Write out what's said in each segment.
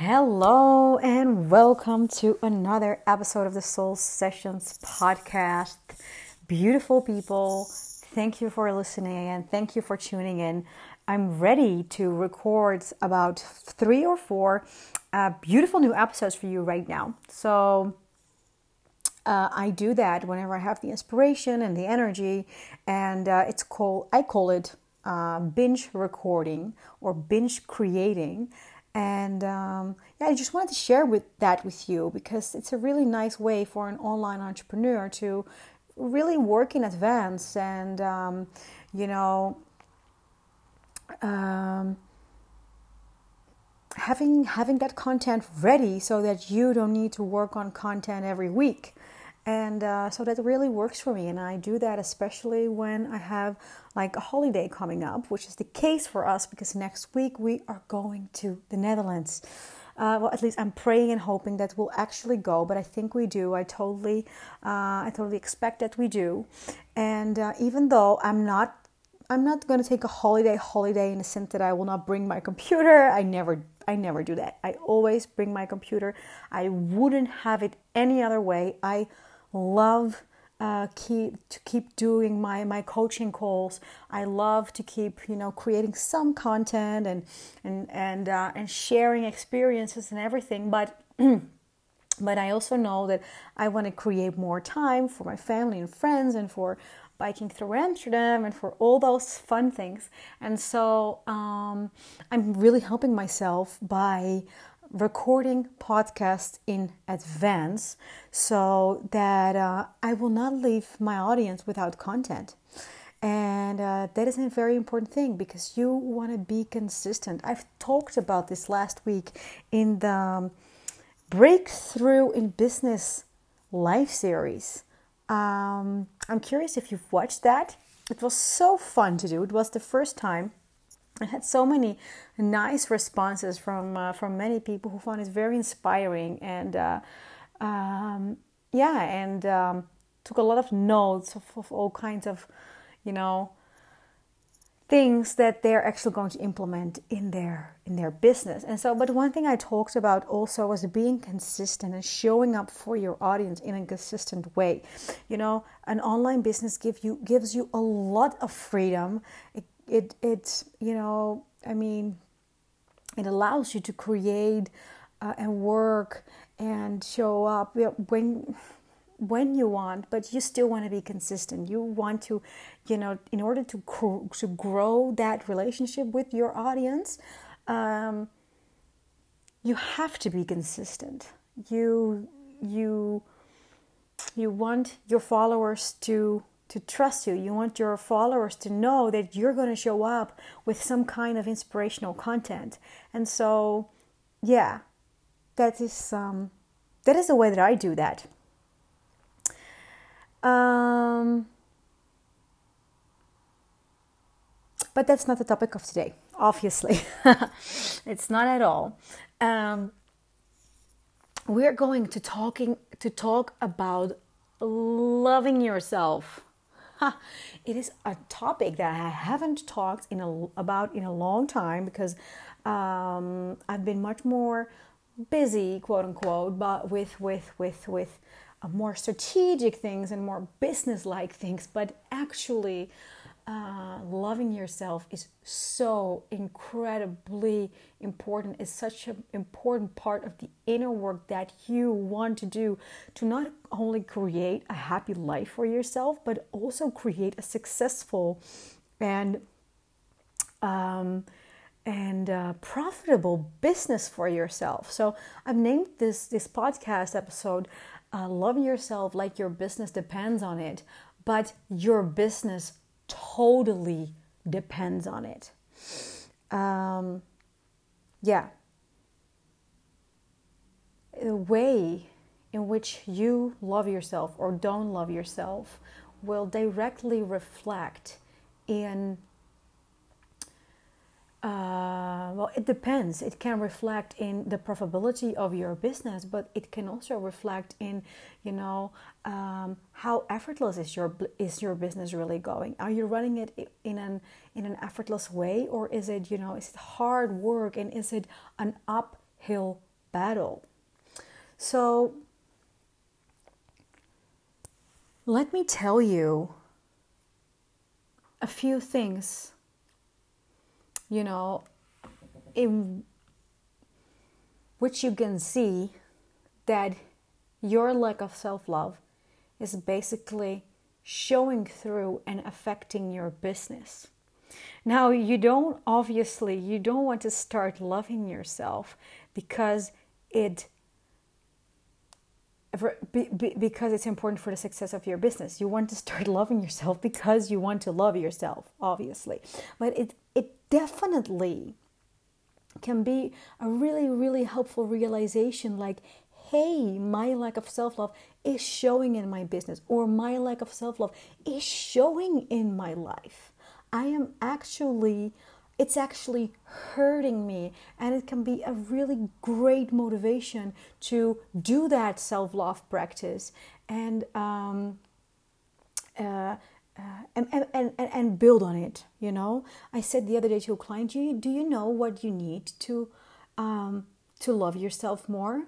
Hello, and welcome to another episode of the Soul Sessions podcast. Beautiful people, thank you for listening and thank you for tuning in. I'm ready to record about three or four uh, beautiful new episodes for you right now. So, uh, I do that whenever I have the inspiration and the energy, and uh, it's called I call it uh, binge recording or binge creating and um, yeah i just wanted to share with that with you because it's a really nice way for an online entrepreneur to really work in advance and um, you know um, having having that content ready so that you don't need to work on content every week and uh, so that really works for me and i do that especially when i have like a holiday coming up which is the case for us because next week we are going to the netherlands uh, well at least i'm praying and hoping that we'll actually go but i think we do i totally uh, i totally expect that we do and uh, even though i'm not i'm not going to take a holiday holiday in the sense that i will not bring my computer i never I never do that. I always bring my computer. I wouldn't have it any other way. I love uh, keep to keep doing my my coaching calls. I love to keep you know creating some content and and and uh, and sharing experiences and everything. But but I also know that I want to create more time for my family and friends and for biking through Amsterdam and for all those fun things. And so um, I'm really helping myself by recording podcasts in advance so that uh, I will not leave my audience without content. And uh, that is a very important thing because you want to be consistent. I've talked about this last week in the um, Breakthrough in Business live series. Um, I'm curious if you've watched that. It was so fun to do. It was the first time I had so many nice responses from uh, from many people who found it very inspiring and uh, um, yeah, and um, took a lot of notes of, of, all kinds of you know things that they're actually going to implement in their in their business. And so, but one thing I talked about also was being consistent and showing up for your audience in a consistent way. You know, an online business give you gives you a lot of freedom. It it it's you know i mean it allows you to create uh, and work and show up when when you want but you still want to be consistent. You want to you know in order to to grow that relationship with your audience um, you have to be consistent. You you you want your followers to to trust you. You want your followers to know that you're going to show up with some kind of inspirational content. And so, yeah, that is um, that is the way that I do that. Um, but that's not the topic of today. Obviously, it's not at all. Um, we're going to talking to talk about loving yourself it is a topic that I haven't talked in a, about in a long time because um, I've been much more busy, quote unquote, but with with with with more strategic things and more business-like things. But actually, uh, loving yourself is so incredibly important. It's such an important part of the inner work that you want to do to not only create a happy life for yourself, but also create a successful and um, and uh, profitable business for yourself. So I've named this this podcast episode uh, "Love Yourself Like Your Business Depends on It," but your business totally depends on it. Um, yeah. The way in which you love yourself or don't love yourself will directly reflect in uh, well, it depends. It can reflect in the profitability of your business, but it can also reflect in, you know, um, how effortless is your is your business really going? Are you running it in an in an effortless way, or is it, you know, is it hard work and is it an uphill battle. So, let me tell you a few things, you know, in which you can see that your lack of self love is basically showing through and affecting your business. Now, you don't obviously, you don't want to start loving yourself because it because it's important for the success of your business. You want to start loving yourself because you want to love yourself, obviously. But it it definitely can be a really really helpful realization like hey, my lack of self-love is showing in my business or my lack of self-love is showing in my life. I am actually it's actually hurting me. And it can be a really great motivation to do that self-love practice and um, uh, uh, and, and, and, and build on it you know? I said the other day to a client do you, do you know what you need to um, to love yourself more?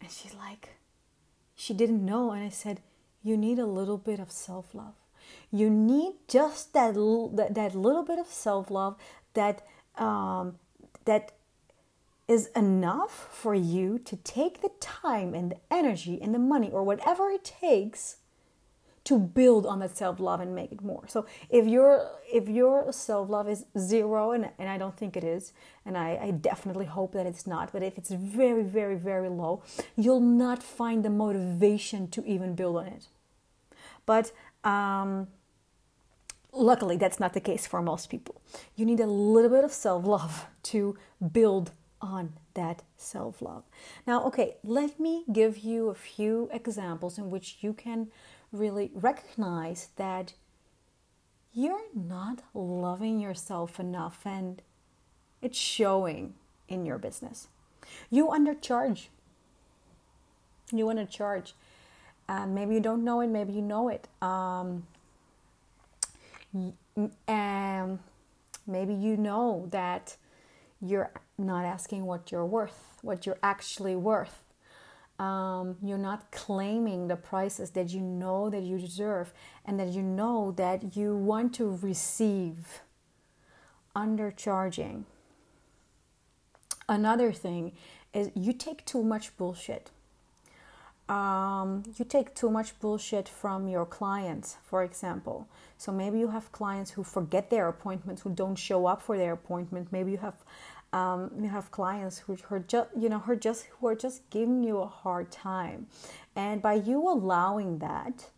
And she's like she didn't know. And i said you need a little bit of self-love you need just that that, that little bit of self love that um, that is enough for you to take the time and the energy and the money or whatever it takes to build on that self-love and make it more. So if your if your self-love is zero and, and i don't think it is and I, I definitely hope that it's not but if it's very very very low you'll not find the motivation to even build on it. But um, luckily, that's not the case for most people. You need a little bit of self love to build on that self love. Now, okay, let me give you a few examples in which you can really recognize that you're not loving yourself enough and it's showing in your business. You undercharge. You undercharge. Uh, maybe you don't know it, maybe you know it. Um, and maybe you know that you're not asking what you're worth, what you're actually worth. Um, you're not claiming the prices that you know that you deserve and that you know that you want to receive undercharging. Another thing is you take too much bullshit um, you take too much bullshit from your clients, for example. So maybe you have clients who forget their appointments, who don't show up for their appointment. Maybe you have um, you have clients who are just you know who just who are just giving you a hard time, and by you allowing that,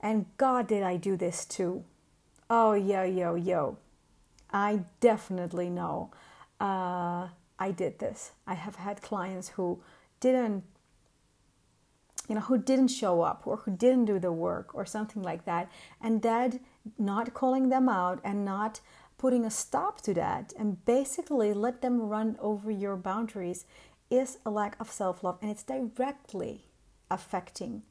and God did I do this too? Oh yo yo yo, I definitely know. Uh, I did this. I have had clients who didn't you know who didn't show up or who didn't do the work or something like that and dad not calling them out and not putting a stop to that and basically let them run over your boundaries is a lack of self-love and it's directly affecting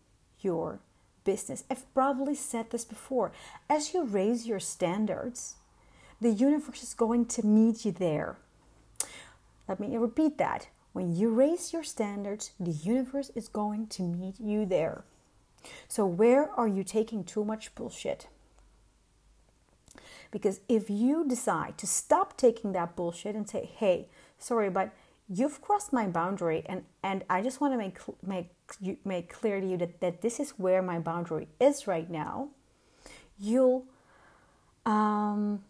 your business. I've probably said this before. As you raise your standards the universe is going to meet you there. Let me repeat that when you raise your standards, the universe is going to meet you there. So, where are you taking too much bullshit? Because if you decide to stop taking that bullshit and say, hey, sorry, but you've crossed my boundary and, and I just want to make, make, make clear to you that, that this is where my boundary is right now, you'll, um,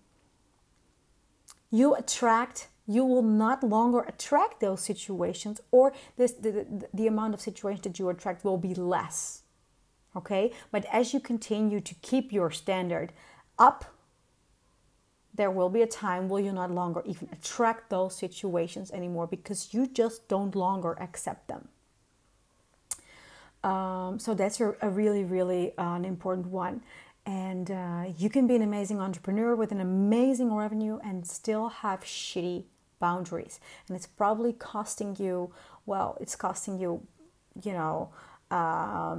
you attract you will not longer attract those situations or this, the, the, the amount of situations that you attract will be less okay? But as you continue to keep your standard up there will be a time where you not longer even attract those situations anymore because you just don't longer accept them. Um, so that's a, a really really uh, an important one. And uh, you can be an amazing entrepreneur with an amazing revenue and still have shitty boundaries and it's probably costing you well it's costing you you know um,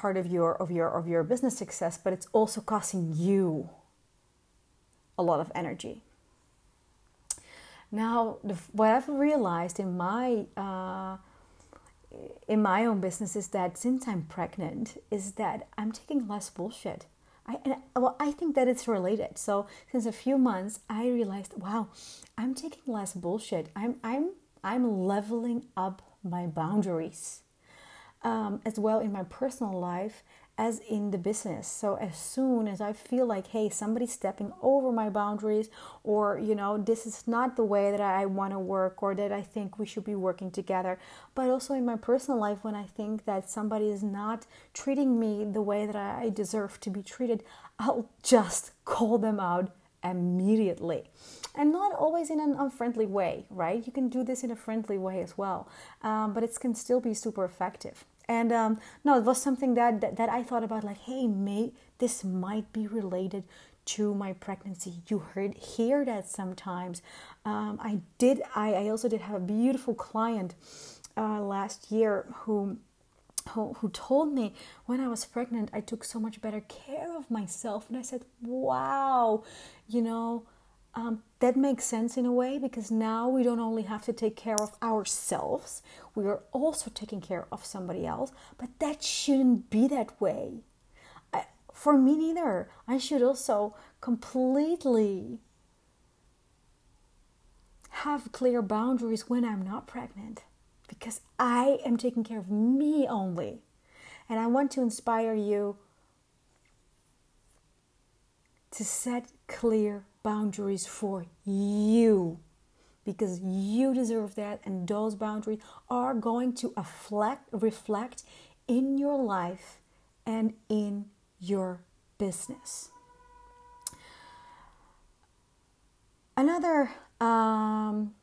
part of your of your of your business success but it's also costing you a lot of energy Now, what I've realized in my uh, in my own business is that since I'm pregnant, is that I'm taking less bullshit. I, and, well, I think that it's related. So since a few months, I realized, wow, I'm taking less bullshit. I'm I'm I'm leveling up my boundaries, um, as well in my personal life as in the business. So as soon as I feel like, hey, somebody's stepping over my boundaries, or you know, this is not the way that I want to work, or that I think we should be working together, but also in my personal life, when I think that somebody is not treating me the way that I deserve to be treated, I'll just call them out immediately. And not always in an unfriendly way right? You can do this in a friendly way as well. Um, but it can still be super effective and um, no, it was something that, that, that I thought about. Like, hey, may this might be related to my pregnancy. You heard hear that sometimes. Um, I did. I, I also did have a beautiful client uh, last year who. Who, who told me when I was pregnant, I took so much better care of myself. And I said, wow, you know, um, that makes sense in a way because now we don't only have to take care of ourselves, we are also taking care of somebody else. But that shouldn't be that way. I, for me, neither. I should also completely have clear boundaries when I'm not pregnant because I am taking care of me only. And I want to inspire you to set clear boundaries for you because you deserve that and those boundaries are going to affect, reflect in your life and in your business another um,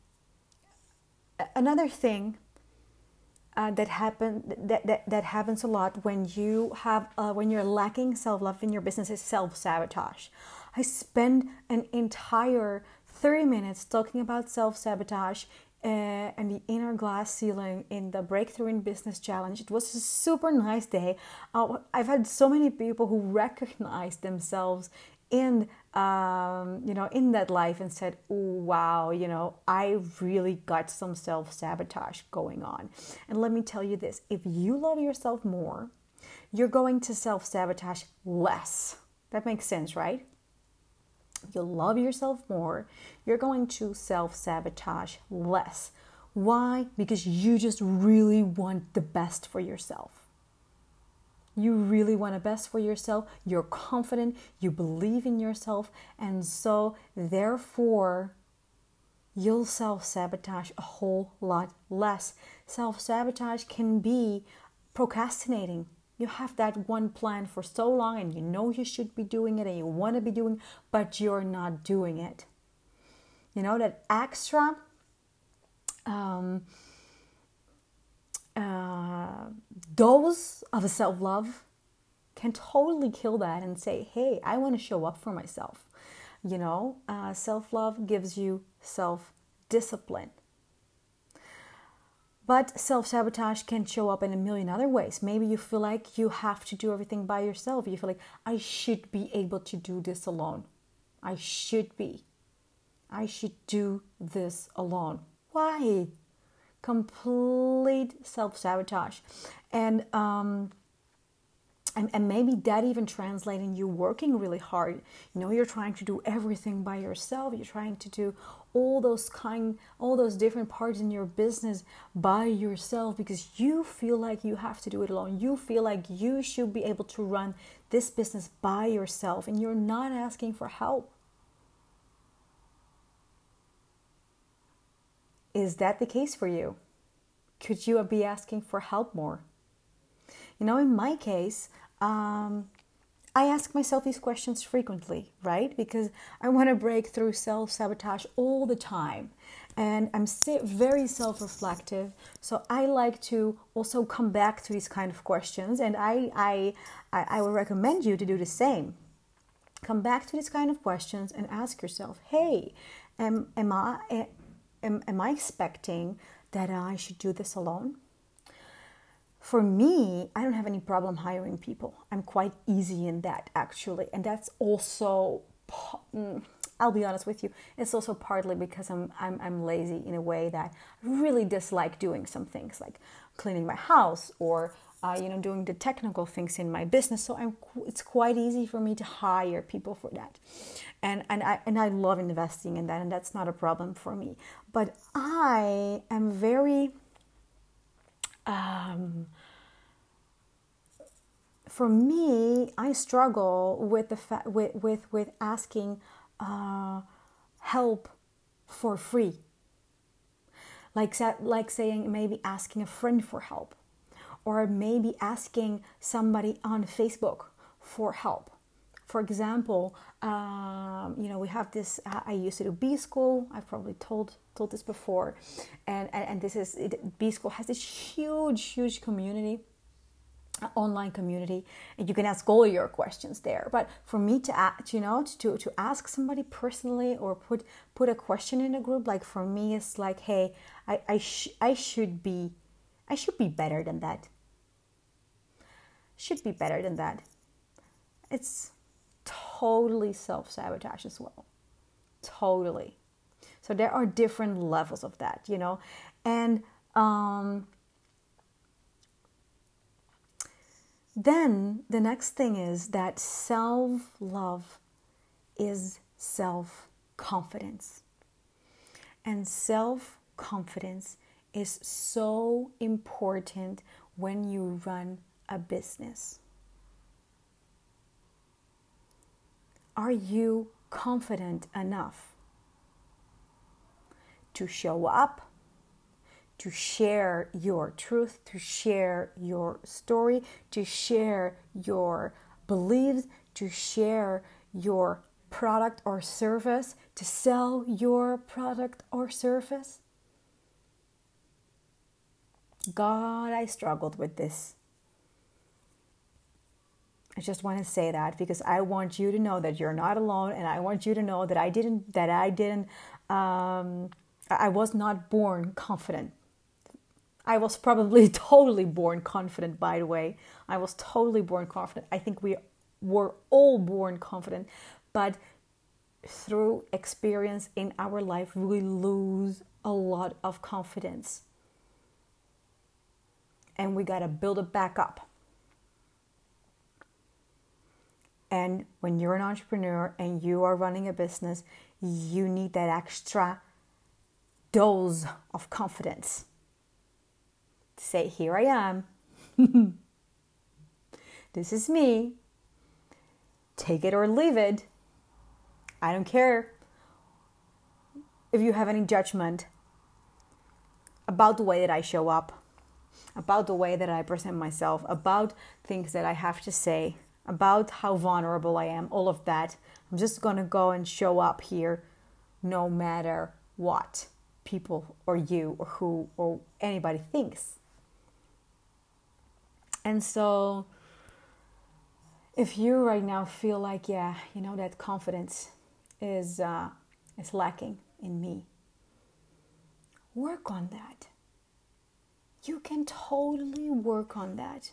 another thing uh, that happen that, that that happens a lot when you have uh, when you're lacking self love in your business is self sabotage. I spend an entire 30 minutes talking about self sabotage uh, and the inner glass ceiling in the Breakthrough in Business Challenge. It was a super nice day. Uh, I've had so many people who recognize themselves in um, you know in that life and said oh wow you know i really got some self-sabotage going on and let me tell you this if you love yourself more you're going to self-sabotage less that makes sense right you love yourself more, you're going to self sabotage less. Why? Because you just really want the best for yourself. You really want the best for yourself. You're confident, you believe in yourself, and so therefore, you'll self sabotage a whole lot less. Self sabotage can be procrastinating, you have that one plan for so long and you know you should be doing it and you want to be doing but you're not doing it. You know that extra um, uh, dose of self-love can totally kill that and say hey i want to show up for myself. You know uh, self-love gives you self-discipline but self sabotage can show up in a million other ways. Maybe you feel like you have to do everything by yourself. You feel like, I should be able to do this alone. I should be. I should do this alone. Why? Complete self sabotage. And, um, and, and maybe that even translates in you working really hard. You know, you're trying to do everything by yourself. You're trying to do all those kind all those different parts in your business by yourself because you feel like you have to do it alone. You feel like you should be able to run this business by yourself and you're not asking for help. Is that the case for you? Could you be asking for help more? You know in my case um, I ask myself these questions frequently, right? Because I want to break through self sabotage all the time. And I'm very self reflective. So I like to also come back to these kind of questions. And I, I, I would recommend you to do the same. Come back to these kind of questions and ask yourself hey, am, am, I, am, am I expecting that I should do this alone? For me, I don't have any problem hiring people. I'm quite easy in that actually. And that's also mm, I'll be honest with you, it's also partly because I'm, I'm, I'm lazy in a way that I really dislike doing some things like cleaning my house or uh, you know doing the technical things in my business. So I'm, it's quite easy for me to hire people for that, and and I and I love investing in that, and that's not a problem for me. But I am very um, for me, I struggle with the fa- with, with with asking uh, help for free. Like like saying maybe asking a friend for help, or maybe asking somebody on Facebook for help. For example, um, you know we have this. I used to do B school. I've probably told told this before, and and, and this is it, B school has this huge huge community online community and you can ask all your questions there. But for me to ask you know to, to ask somebody personally or put put a question in a group like for me it's like hey i i, sh- I should be i should be better than that. Should be better than that. It's totally self-sabotage as well. Totally so there are different levels of that you know and um Then the next thing is that self love is self confidence. And self confidence is so important when you run a business. Are you confident enough to show up to share your truth, to share your story, to share your beliefs, to share your product or service, to sell your product or service. God, I struggled with this. I just want to say that because I want you to know that you're not alone, and I want you to know that I didn't that I didn't um, I was not born confident. I was probably totally born confident, by the way. I was totally born confident. I think we were all born confident, but through experience in our life, we lose a lot of confidence. And we got to build it back up. And when you're an entrepreneur and you are running a business, you need that extra dose of confidence say, Here I am. this is me. Take it or leave it. I don't care if you have any judgment about the way that I show up, about the way that I present myself, about things that I have to say, about how vulnerable I am, all of that. I'm just gonna go and show up here no matter what people or you or who or anybody thinks. And so, if you right now feel like, yeah, you know, that confidence is uh, is lacking in me, work on that. You can totally work on that.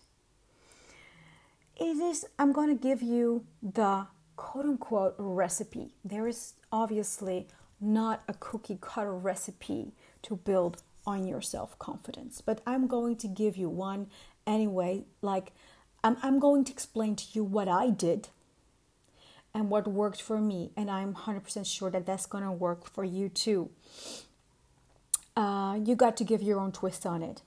It is. I'm going to give you the quote unquote recipe. There is obviously not a cookie cutter recipe to build on your self confidence, but I'm going to give you one anyway, like I'm, I'm going to explain to you what I did and what worked for me, and I'm 100% sure that that's going to work for you too. Uh, you got to give your own twist on it.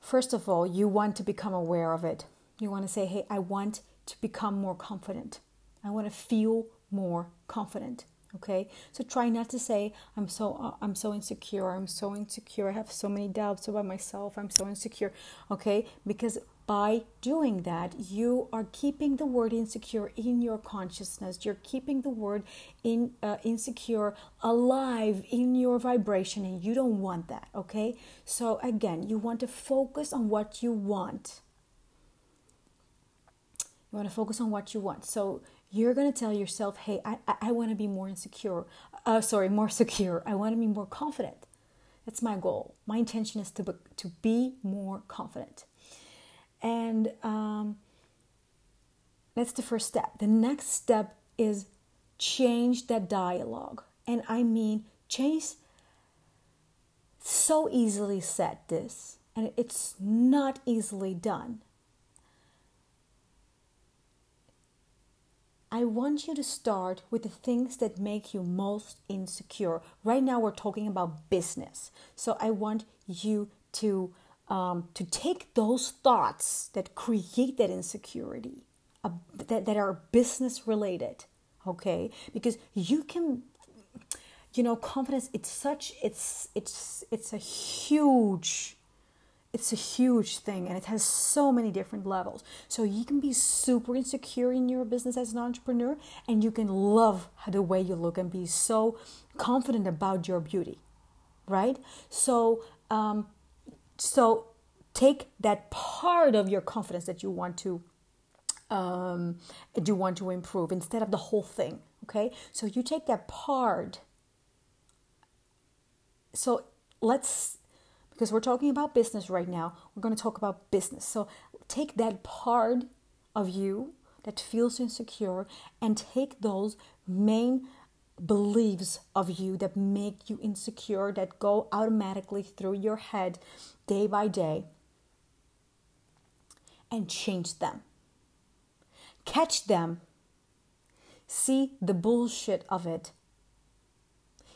First of all, you want to become aware of it. You want to say, hey, I want to become more confident. I want to feel more confident okay? So try not to say i'm so uh, i'm so insecure i'm so insecure i have so many doubts about myself i'm so insecure okay? Because by doing that you are keeping the word insecure in your consciousness. You're keeping the word in uh, insecure alive in your vibration and you don't want that okay? So again you want to focus on what you want. You want to focus on what you want. So you're going to tell yourself, hey, I, I, I want to be more insecure. Uh, sorry, more secure. I want to be more confident. That's my goal. My intention is to be, to be more confident. And um, that's the first step. The next step is change that dialogue. And I mean, change so easily said this, and it's not easily done. I want you to start with the things that make you most insecure. Right now, we're talking about business. So I want you to, um, to take those thoughts that create that insecurity, uh, that, that are business related, okay? Because you can you know confidence it's such it's it's it's a huge it's a huge thing and it has so many different levels. So you can be super insecure in your business as an entrepreneur and you can love the way you look and be so confident about your beauty, right? So, um, so take that part of your confidence that you want to um, you want to improve instead of the whole thing. Okay, so you take that part. So let's because we're talking about business right now. We're going to talk about business. So take that part of you that feels insecure and take those main beliefs of you that make you insecure, that go automatically through your head day by day, and change them. Catch them. See the bullshit of it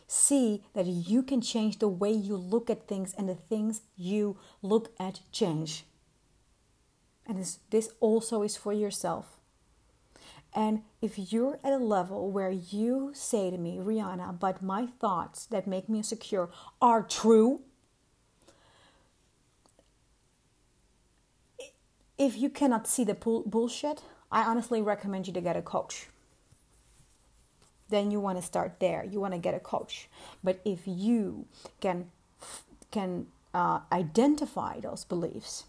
see that you can change the way you look at things and the things you look at change. And this, this also is for yourself. And if you're at a level where you say to me, Rihanna, but my thoughts that make me insecure are true, if you cannot see the bullshit, I honestly recommend you to get a coach then you want to start there. You want to get a coach. But if you can can uh, identify those beliefs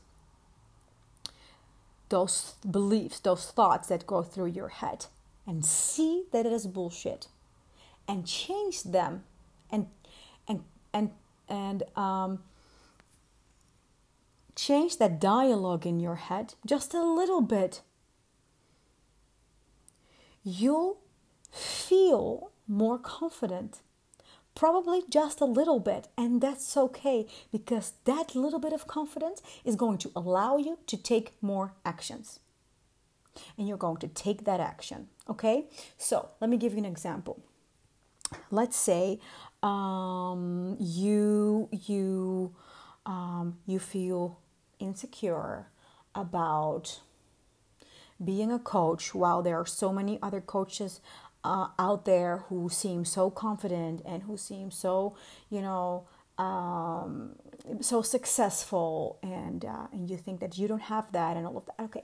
those beliefs those thoughts that go through your head and see that it is bullshit and change them and and and and um, change that dialogue in your head just a little bit you'll feel more confident. Probably just a little bit, and that's okay because that little bit of confidence is going to allow you to take more actions. And you're going to take that action, okay? So, let me give you an example. Let's say um, you you um, you feel insecure about being a coach while there are so many other coaches uh, out there who seem so confident and who seem so, you know, um, so successful, and uh, and you think that you don't have that and all of that. Okay,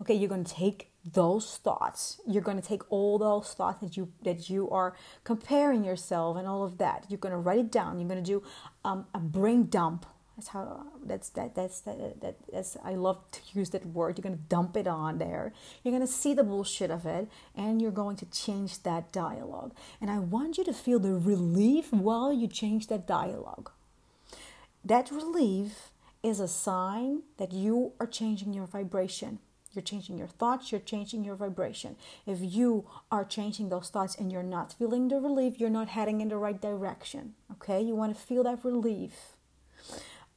okay, you're to take those thoughts. You're to take all those thoughts that you that you are comparing yourself and all of that. You're to write it down. You're to do um, a brain dump that's how that's that that's that, that that's I love to use that word. You're gonna dump it on there. You're gonna see the bullshit of it, and you're going to change that dialogue. And I want you to feel the relief while you change that dialogue. That relief is a sign that you are changing your vibration. You're changing your thoughts, you're changing your vibration. If you are changing those thoughts and you're not feeling the relief, you're not heading in the right direction. Okay? You want to feel that relief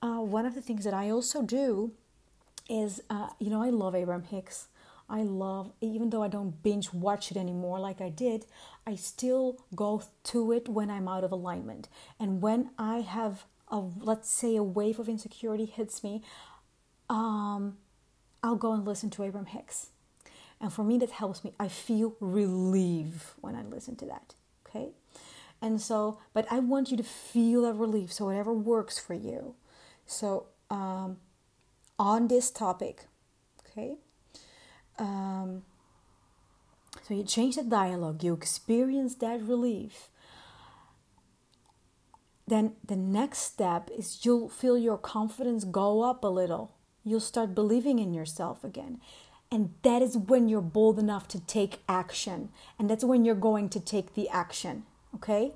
uh, one of the things that I also do is, uh, you know, I love Abraham Hicks. I love, even though I don't binge watch it anymore like I did, I still go to it when I'm out of alignment. And when I have, a, let's say, a wave of insecurity hits me, um, I'll go and listen to Abraham Hicks. And for me, that helps me. I feel relief when I listen to that. Okay? And so, but I want you to feel that relief. So, whatever works for you. So, um, on this topic, okay, um, so you change the dialogue, you experience that relief. Then the next step is you'll feel your confidence go up a little. You'll start believing in yourself again. And that is when you're bold enough to take action. And that's when you're going to take the action. Okay?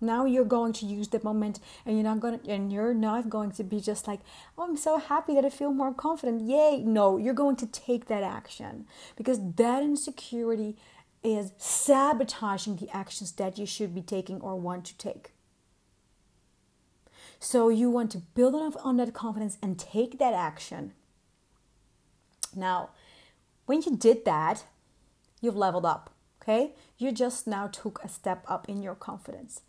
Now you're going to use the moment and you're not going to and you're not going to be just like oh i'm so happy that i feel more confident yay no you're going to take that action because that insecurity is sabotaging the actions that you should be taking or want to take. So you want to build on that confidence and take that action. Now, when you did that, you've leveled up, okay? You just now took a step up in your confidence.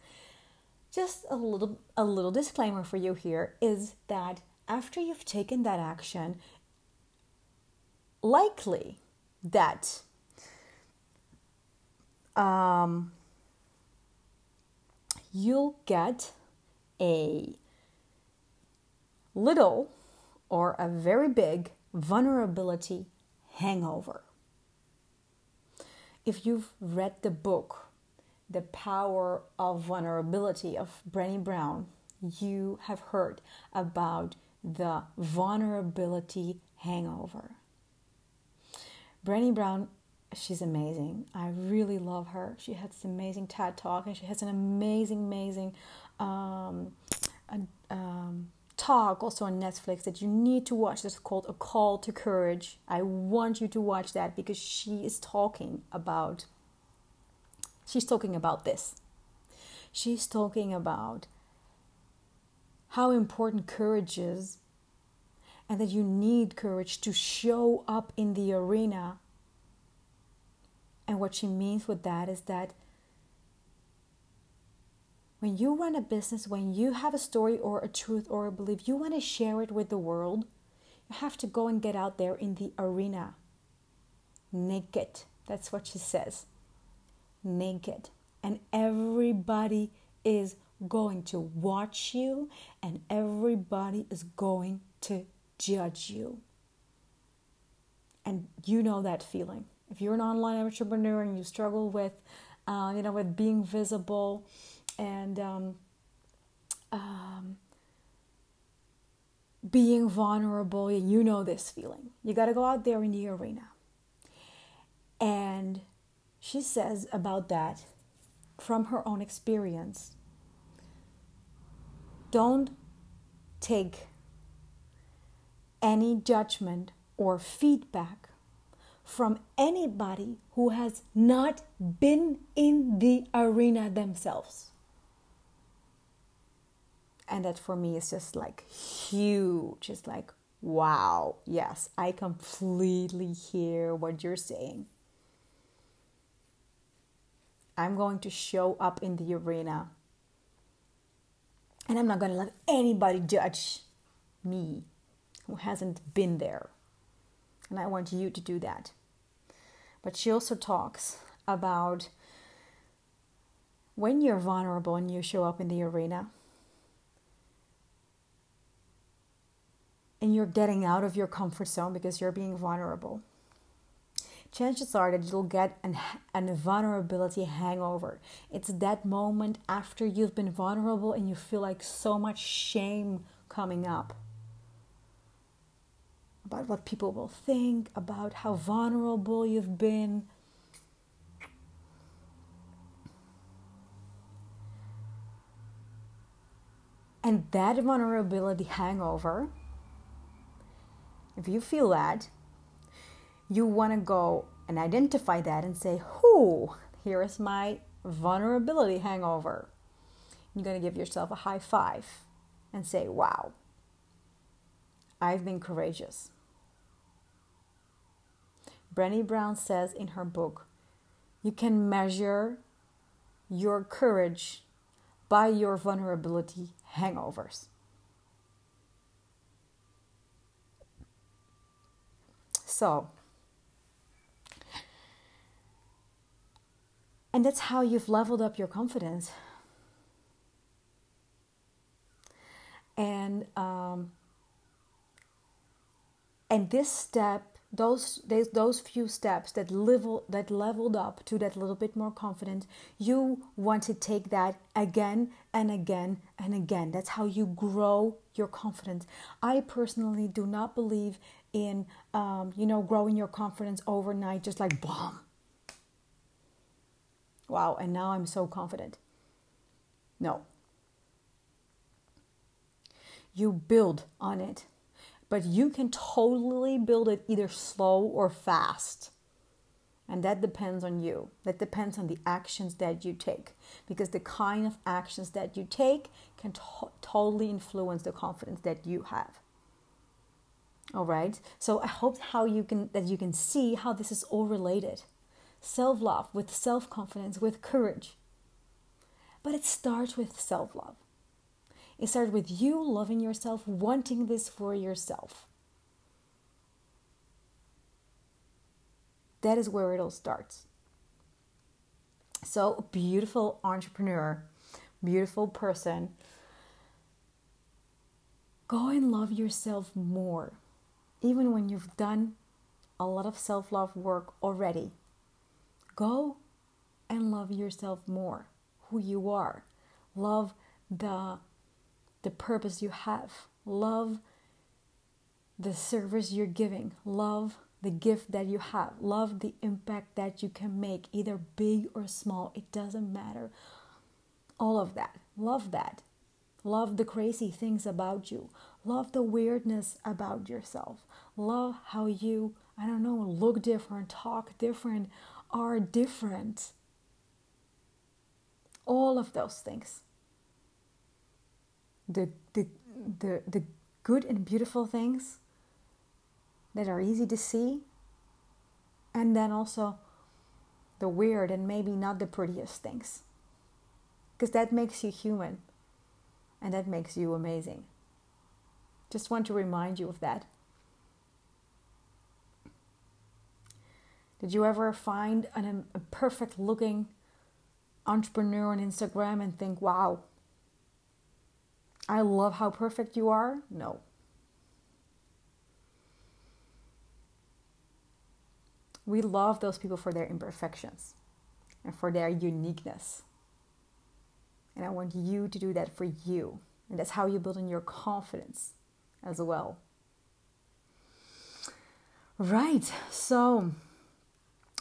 Just a little a little disclaimer for you here is that after you've taken that action, likely that um, you'll get a little or a very big vulnerability hangover. If you've read the book, The Power of Vulnerability of Brené Brown, you have heard about the vulnerability hangover. Brené Brown, she's amazing. I really love her. She has this amazing TED talk and she has an amazing, amazing um, um, talk also on Netflix that you need to watch. That's called A Call to Courage. I want you to watch that because she is talking about she's talking about this. She's talking about how important courage is and that you need courage to show up in the arena. And what she means with that is that when you run a business, when you have a story or a truth or a belief, you want to share it with the world, you have to go and get out there in the arena. Naked. That's what she says. Naked. And everybody is going to watch you and everybody is going to judge you. And you know that feeling. If you're an online entrepreneur and you struggle with, uh, you know, with being visible, and um, um, being vulnerable. You know this feeling. You got to go out there in the arena. And she says about that from her own experience. Don't take any judgment or feedback from anybody who has not been in the arena themselves. And that for me is just like huge. It's like wow yes i completely hear what you're saying i'm going to show up in the arena. And i'm not going to let anybody judge me who hasn't been there. And i want you to do that. But she also talks about when you're vulnerable and you show up in the arena and you're getting out of your comfort zone because you're being vulnerable, chances are that you'll get an, an vulnerability hangover. It's that moment after you've been vulnerable and you feel like so much shame coming up about what people will think, about how vulnerable you've been. And that vulnerability hangover if you feel that, you want to go and identify that and say, Whoo, here is my vulnerability hangover. You're going to give yourself a high five and say, Wow, I've been courageous. Brené Brown says in her book, You can measure your courage by your vulnerability hangovers. So, and that's how you've leveled up your confidence. And um, and this step, those those few steps that level that leveled up to that little bit more confidence, you want to take that again and again and again. That's how you grow your confidence. I personally do not believe in um, you know growing your confidence overnight just like bomb wow and now i'm so confident no you build on it but you can totally build it either slow or fast And that depends on you. That depends on the actions that you take. Because the kind of actions that you take can to- totally influence the confidence that you have. All right. So I hope how you can that you can see how this is all related. Self-love with self-confidence with courage. But it starts with self-love. It starts with you loving yourself, wanting this for yourself. That is where it all starts. So, beautiful entrepreneur, beautiful person, go and love yourself more, even when you've done a lot of self love work already. Go and love yourself more, who you are. Love the, the purpose you have. Love the service you're giving. Love the gift that you have. Love the impact that you can make, either big or small. It doesn't matter. All of that. Love that. Love the crazy things about you. Love the weirdness about yourself. Love how you, I don't know, look different, talk different, are different. All of those things. The, the, the, the good and beautiful things that are easy to see, and then also the weird and maybe not the prettiest things. Because that makes you human and that makes you amazing. Just want to remind you of that. Did you ever find an, a perfect looking entrepreneur on Instagram and think, wow, I love how perfect you are? No. We love those people for their imperfections and for their uniqueness. And I want you to do that for you. And that's how you build in your confidence as well. Right, so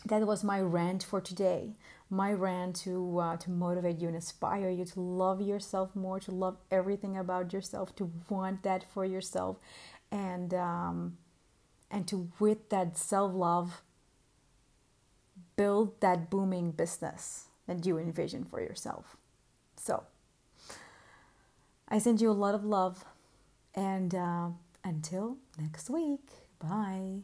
that was my rant for today. My rant to uh, to motivate you and inspire you to love yourself more, to love everything about yourself, to want that for yourself, and um, and to with that self love build that booming business that you envision for yourself. So, I send you a lot of love, and uh, until next week, bye.